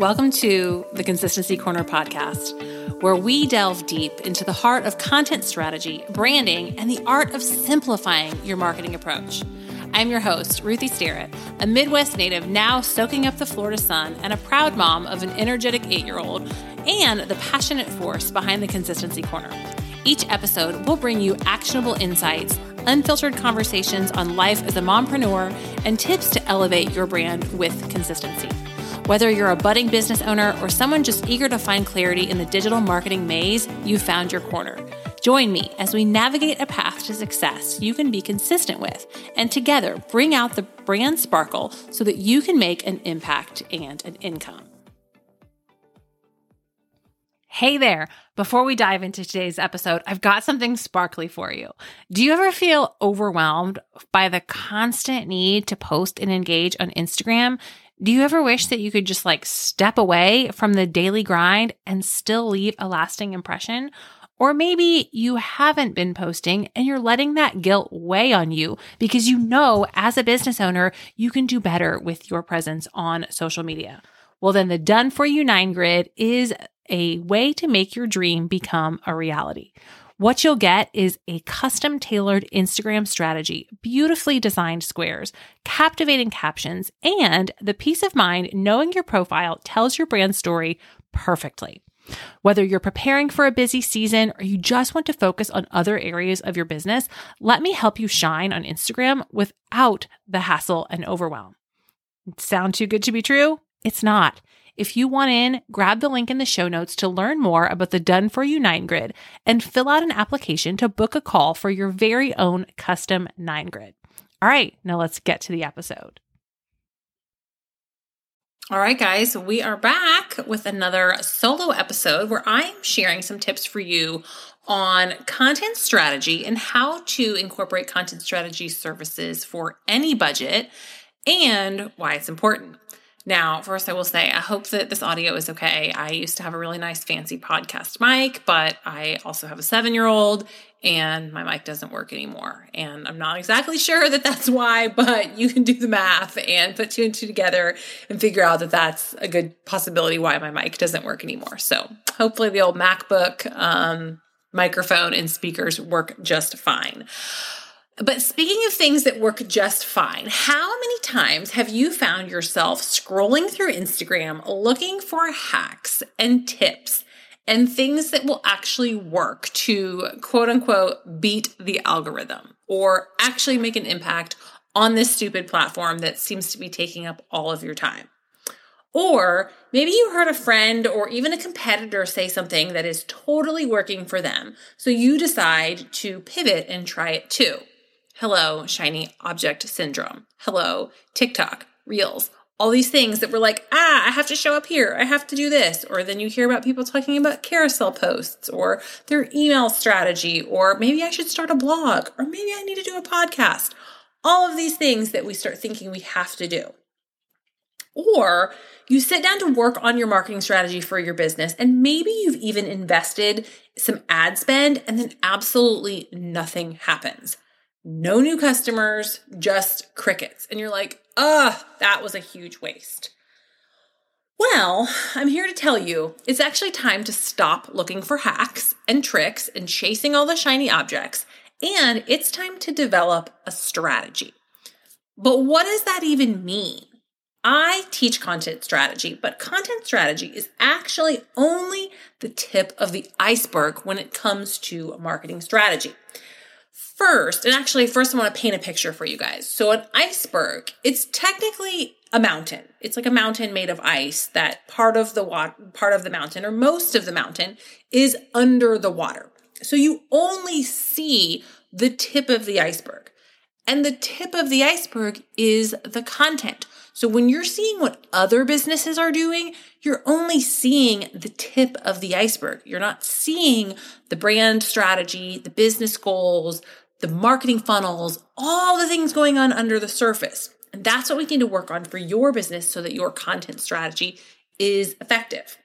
Welcome to the Consistency Corner podcast, where we delve deep into the heart of content strategy, branding, and the art of simplifying your marketing approach. I'm your host, Ruthie Starrett, a Midwest native now soaking up the Florida sun and a proud mom of an energetic eight year old and the passionate force behind the Consistency Corner. Each episode will bring you actionable insights, unfiltered conversations on life as a mompreneur, and tips to elevate your brand with consistency. Whether you're a budding business owner or someone just eager to find clarity in the digital marketing maze, you found your corner. Join me as we navigate a path to success you can be consistent with, and together bring out the brand sparkle so that you can make an impact and an income. Hey there. Before we dive into today's episode, I've got something sparkly for you. Do you ever feel overwhelmed by the constant need to post and engage on Instagram? Do you ever wish that you could just like step away from the daily grind and still leave a lasting impression? Or maybe you haven't been posting and you're letting that guilt weigh on you because you know as a business owner, you can do better with your presence on social media. Well, then the Done For You 9 Grid is a way to make your dream become a reality. What you'll get is a custom tailored Instagram strategy, beautifully designed squares, captivating captions, and the peace of mind knowing your profile tells your brand story perfectly. Whether you're preparing for a busy season or you just want to focus on other areas of your business, let me help you shine on Instagram without the hassle and overwhelm. Sound too good to be true? It's not. If you want in, grab the link in the show notes to learn more about the Done For You 9 Grid and fill out an application to book a call for your very own custom 9 Grid. All right, now let's get to the episode. All right, guys, we are back with another solo episode where I'm sharing some tips for you on content strategy and how to incorporate content strategy services for any budget and why it's important. Now, first, I will say, I hope that this audio is okay. I used to have a really nice, fancy podcast mic, but I also have a seven year old and my mic doesn't work anymore. And I'm not exactly sure that that's why, but you can do the math and put two and two together and figure out that that's a good possibility why my mic doesn't work anymore. So hopefully, the old MacBook um, microphone and speakers work just fine. But speaking of things that work just fine, how many times have you found yourself scrolling through Instagram looking for hacks and tips and things that will actually work to quote unquote beat the algorithm or actually make an impact on this stupid platform that seems to be taking up all of your time? Or maybe you heard a friend or even a competitor say something that is totally working for them. So you decide to pivot and try it too. Hello, shiny object syndrome. Hello, TikTok, Reels, all these things that were like, ah, I have to show up here. I have to do this. Or then you hear about people talking about carousel posts or their email strategy, or maybe I should start a blog, or maybe I need to do a podcast. All of these things that we start thinking we have to do. Or you sit down to work on your marketing strategy for your business, and maybe you've even invested some ad spend, and then absolutely nothing happens no new customers, just crickets. And you're like, ugh, that was a huge waste. Well, I'm here to tell you it's actually time to stop looking for hacks and tricks and chasing all the shiny objects, and it's time to develop a strategy. But what does that even mean? I teach content strategy, but content strategy is actually only the tip of the iceberg when it comes to marketing strategy first, and actually, first, I want to paint a picture for you guys. So, an iceberg, it's technically a mountain. It's like a mountain made of ice that part of the water, part of the mountain, or most of the mountain, is under the water. So, you only see the tip of the iceberg. And the tip of the iceberg is the content. So when you're seeing what other businesses are doing, you're only seeing the tip of the iceberg. You're not seeing the brand strategy, the business goals, the marketing funnels, all the things going on under the surface. And that's what we need to work on for your business so that your content strategy is effective.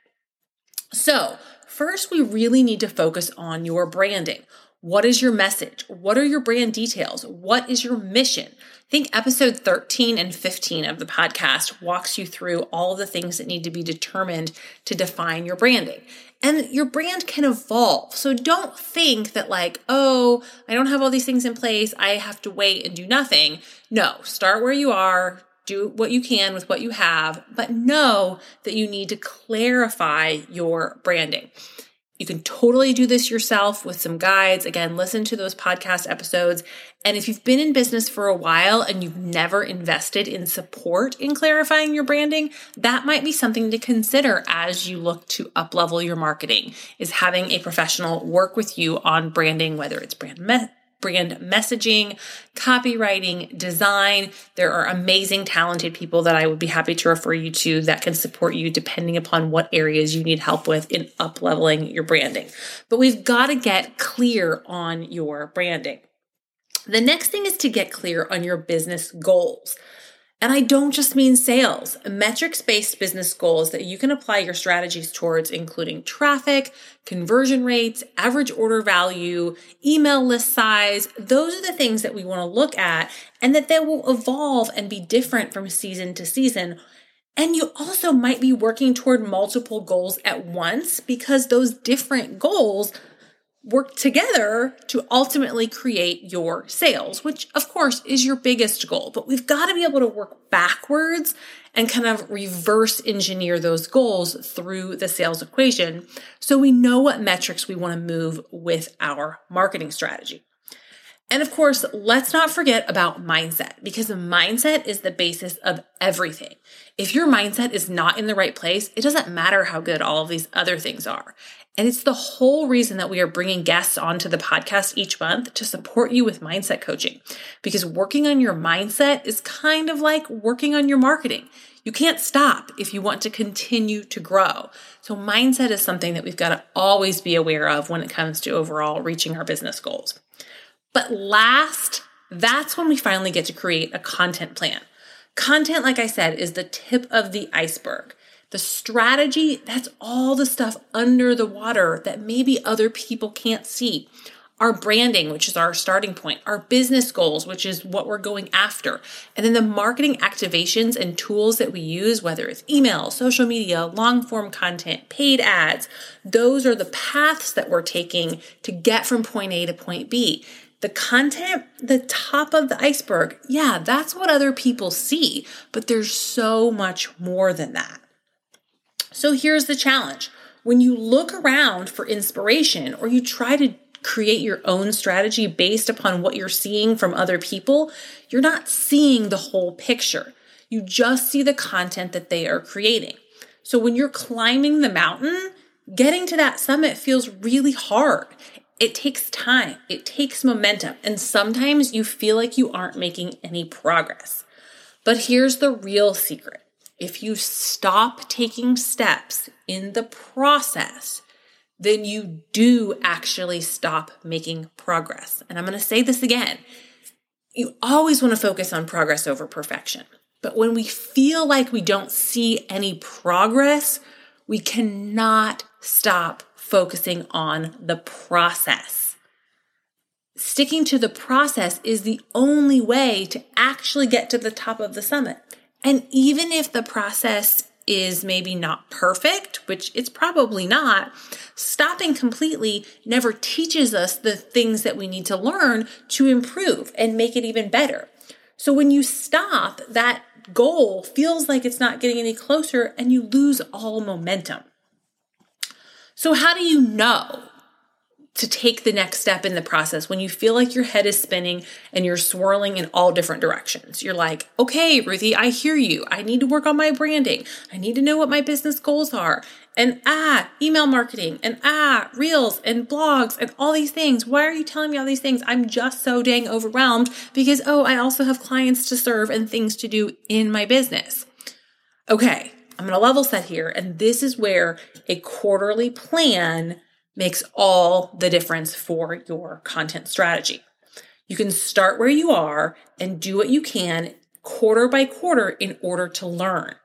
So, first, we really need to focus on your branding. What is your message? What are your brand details? What is your mission? I think episode 13 and 15 of the podcast walks you through all the things that need to be determined to define your branding. And your brand can evolve. So don't think that, like, oh, I don't have all these things in place. I have to wait and do nothing. No, start where you are, do what you can with what you have, but know that you need to clarify your branding. You can totally do this yourself with some guides. Again, listen to those podcast episodes. And if you've been in business for a while and you've never invested in support in clarifying your branding, that might be something to consider as you look to uplevel your marketing is having a professional work with you on branding, whether it's brand me- brand messaging, copywriting, design. There are amazing, talented people that I would be happy to refer you to that can support you depending upon what areas you need help with in up leveling your branding. But we've got to get clear on your branding. The next thing is to get clear on your business goals. And I don't just mean sales, metrics based business goals that you can apply your strategies towards, including traffic, conversion rates, average order value, email list size. Those are the things that we want to look at and that they will evolve and be different from season to season. And you also might be working toward multiple goals at once because those different goals work together to ultimately create your sales, which of course is your biggest goal. But we've got to be able to work backwards and kind of reverse engineer those goals through the sales equation so we know what metrics we want to move with our marketing strategy. And of course, let's not forget about mindset because mindset is the basis of everything. If your mindset is not in the right place, it doesn't matter how good all of these other things are. And it's the whole reason that we are bringing guests onto the podcast each month to support you with mindset coaching. Because working on your mindset is kind of like working on your marketing. You can't stop if you want to continue to grow. So, mindset is something that we've got to always be aware of when it comes to overall reaching our business goals. But last, that's when we finally get to create a content plan. Content, like I said, is the tip of the iceberg. The strategy, that's all the stuff under the water that maybe other people can't see. Our branding, which is our starting point, our business goals, which is what we're going after, and then the marketing activations and tools that we use, whether it's email, social media, long form content, paid ads, those are the paths that we're taking to get from point A to point B. The content, the top of the iceberg, yeah, that's what other people see, but there's so much more than that. So here's the challenge when you look around for inspiration or you try to create your own strategy based upon what you're seeing from other people, you're not seeing the whole picture. You just see the content that they are creating. So when you're climbing the mountain, getting to that summit feels really hard. It takes time, it takes momentum, and sometimes you feel like you aren't making any progress. But here's the real secret if you stop taking steps in the process, then you do actually stop making progress. And I'm going to say this again. You always want to focus on progress over perfection. But when we feel like we don't see any progress, we cannot stop focusing on the process. Sticking to the process is the only way to actually get to the top of the summit. And even if the process is maybe not perfect, which it's probably not, stopping completely never teaches us the things that we need to learn to improve and make it even better. So when you stop, that goal feels like it's not getting any closer and you lose all momentum. So, how do you know to take the next step in the process when you feel like your head is spinning and you're swirling in all different directions. You're like, okay, Ruthie, I hear you. I need to work on my branding. I need to know what my business goals are. And ah, email marketing and ah, reels and blogs and all these things. Why are you telling me all these things? I'm just so dang overwhelmed because, oh, I also have clients to serve and things to do in my business. Okay, I'm going to level set here. And this is where a quarterly plan makes all the difference for your content strategy. You can start where you are and do what you can quarter by quarter in order to learn.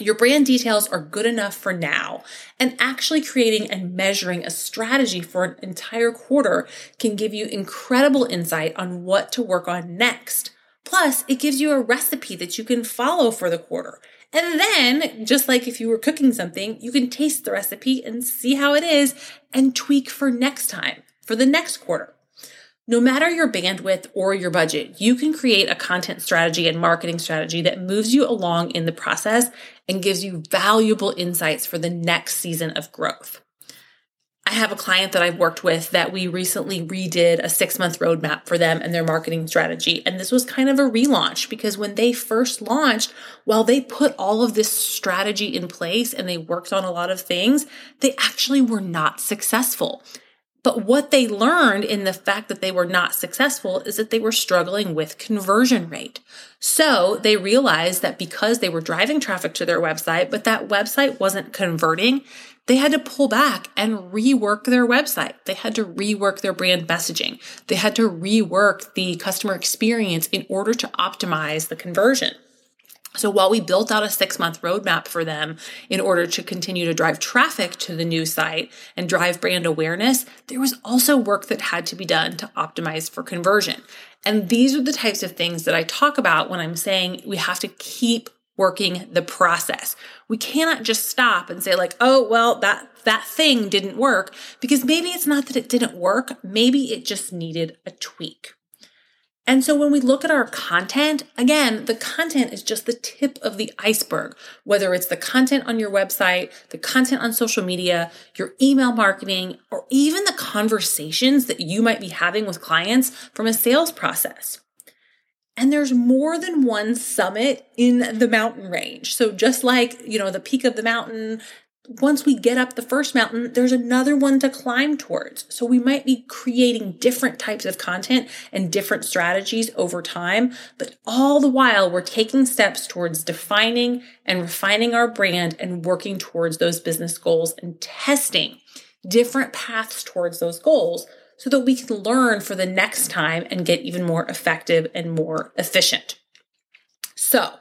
your brand details are good enough for now, and actually creating and measuring a strategy for an entire quarter can give you incredible insight on what to work on next. Plus, it gives you a recipe that you can follow for the quarter. And then, just like if you were cooking something, you can taste the recipe and see how it is and tweak for next time, for the next quarter. No matter your bandwidth or your budget, you can create a content strategy and marketing strategy that moves you along in the process and gives you valuable insights for the next season of growth. I have a client that I've worked with that we recently redid a six month roadmap for them and their marketing strategy. And this was kind of a relaunch because when they first launched, while they put all of this strategy in place and they worked on a lot of things, they actually were not successful. But what they learned in the fact that they were not successful is that they were struggling with conversion rate. So they realized that because they were driving traffic to their website, but that website wasn't converting, they had to pull back and rework their website. They had to rework their brand messaging. They had to rework the customer experience in order to optimize the conversion. So while we built out a six month roadmap for them in order to continue to drive traffic to the new site and drive brand awareness, there was also work that had to be done to optimize for conversion. And these are the types of things that I talk about when I'm saying we have to keep working the process. We cannot just stop and say like, "Oh, well, that that thing didn't work," because maybe it's not that it didn't work, maybe it just needed a tweak. And so when we look at our content, again, the content is just the tip of the iceberg, whether it's the content on your website, the content on social media, your email marketing, or even the conversations that you might be having with clients from a sales process. And there's more than one summit in the mountain range. So just like, you know, the peak of the mountain once we get up the first mountain, there's another one to climb towards. So we might be creating different types of content and different strategies over time, but all the while we're taking steps towards defining and refining our brand and working towards those business goals and testing different paths towards those goals so that we can learn for the next time and get even more effective and more efficient. So,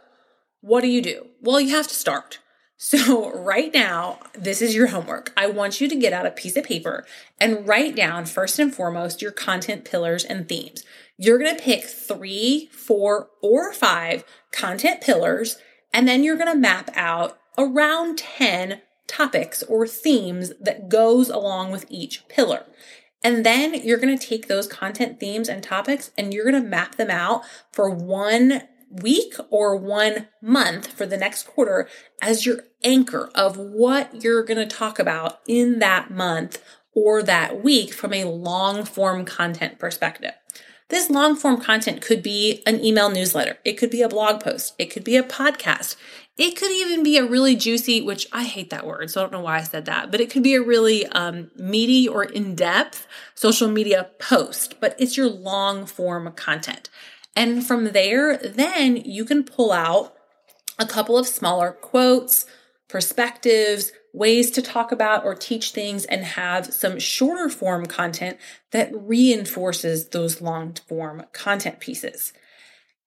what do you do? Well, you have to start. So, right now, this is your homework. I want you to get out a piece of paper and write down, first and foremost, your content pillars and themes. You're going to pick three, four, or five content pillars, and then you're going to map out around 10 topics or themes that goes along with each pillar. And then you're going to take those content themes and topics and you're going to map them out for one week or one month for the next quarter as your anchor of what you're going to talk about in that month or that week from a long form content perspective. This long form content could be an email newsletter. It could be a blog post. It could be a podcast. It could even be a really juicy, which I hate that word, so I don't know why I said that, but it could be a really um, meaty or in depth social media post, but it's your long form content. And from there, then you can pull out a couple of smaller quotes, perspectives, ways to talk about or teach things, and have some shorter form content that reinforces those long form content pieces.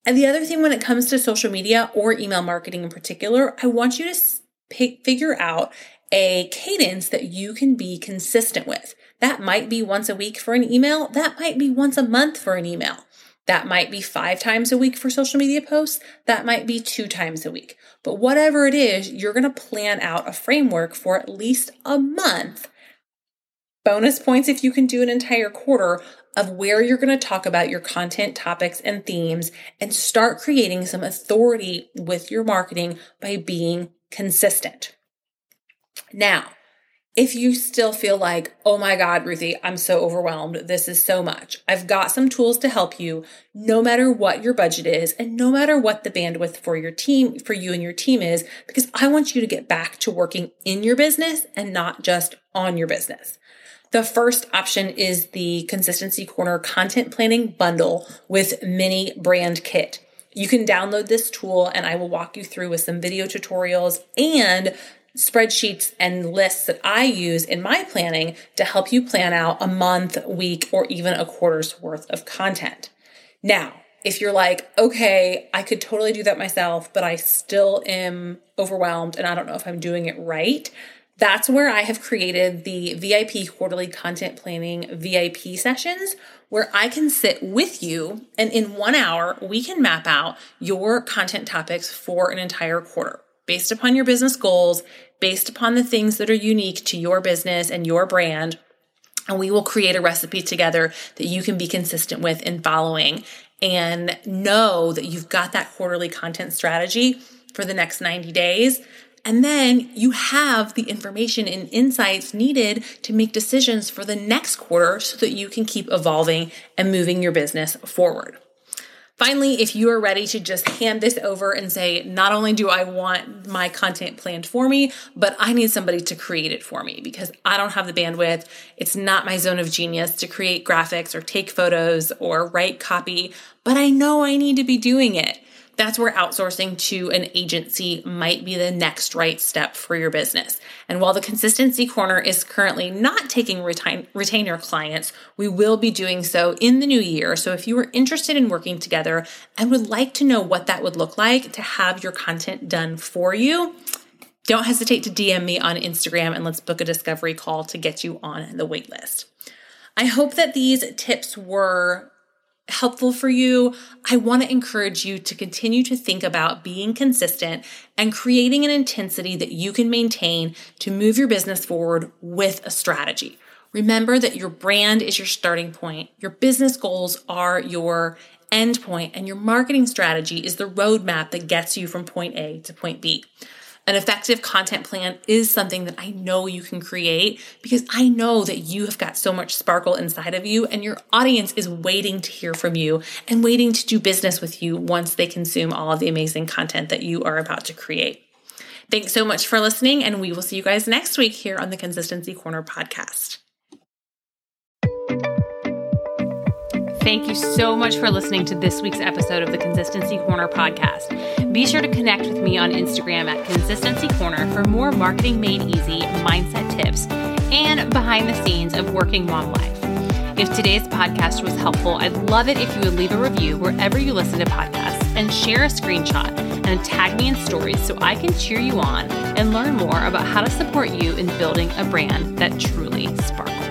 And the other thing when it comes to social media or email marketing in particular, I want you to figure out a cadence that you can be consistent with. That might be once a week for an email. That might be once a month for an email. That might be five times a week for social media posts. That might be two times a week. But whatever it is, you're going to plan out a framework for at least a month. Bonus points if you can do an entire quarter of where you're going to talk about your content topics and themes and start creating some authority with your marketing by being consistent. Now, if you still feel like, oh my God, Ruthie, I'm so overwhelmed. This is so much. I've got some tools to help you no matter what your budget is and no matter what the bandwidth for your team, for you and your team is, because I want you to get back to working in your business and not just on your business. The first option is the Consistency Corner content planning bundle with mini brand kit. You can download this tool and I will walk you through with some video tutorials and spreadsheets and lists that I use in my planning to help you plan out a month, week, or even a quarter's worth of content. Now, if you're like, okay, I could totally do that myself, but I still am overwhelmed and I don't know if I'm doing it right, that's where I have created the VIP quarterly content planning VIP sessions where I can sit with you and in one hour, we can map out your content topics for an entire quarter based upon your business goals, based upon the things that are unique to your business and your brand. And we will create a recipe together that you can be consistent with in following and know that you've got that quarterly content strategy for the next 90 days. And then you have the information and insights needed to make decisions for the next quarter so that you can keep evolving and moving your business forward. Finally, if you are ready to just hand this over and say, not only do I want my content planned for me, but I need somebody to create it for me because I don't have the bandwidth. It's not my zone of genius to create graphics or take photos or write copy, but I know I need to be doing it that's where outsourcing to an agency might be the next right step for your business. And while the Consistency Corner is currently not taking retain, retainer clients, we will be doing so in the new year. So if you are interested in working together and would like to know what that would look like to have your content done for you, don't hesitate to DM me on Instagram and let's book a discovery call to get you on the waitlist. I hope that these tips were helpful for you, I want to encourage you to continue to think about being consistent and creating an intensity that you can maintain to move your business forward with a strategy. Remember that your brand is your starting point, your business goals are your end point, and your marketing strategy is the roadmap that gets you from point A to point B. An effective content plan is something that I know you can create because I know that you have got so much sparkle inside of you and your audience is waiting to hear from you and waiting to do business with you once they consume all of the amazing content that you are about to create. Thanks so much for listening, and we will see you guys next week here on the Consistency Corner podcast. Thank you so much for listening to this week's episode of the Consistency Corner podcast. Be sure to connect with me on Instagram at Consistency Corner for more marketing made easy mindset tips and behind the scenes of working mom life. If today's podcast was helpful, I'd love it if you would leave a review wherever you listen to podcasts and share a screenshot and tag me in stories so I can cheer you on and learn more about how to support you in building a brand that truly sparkles.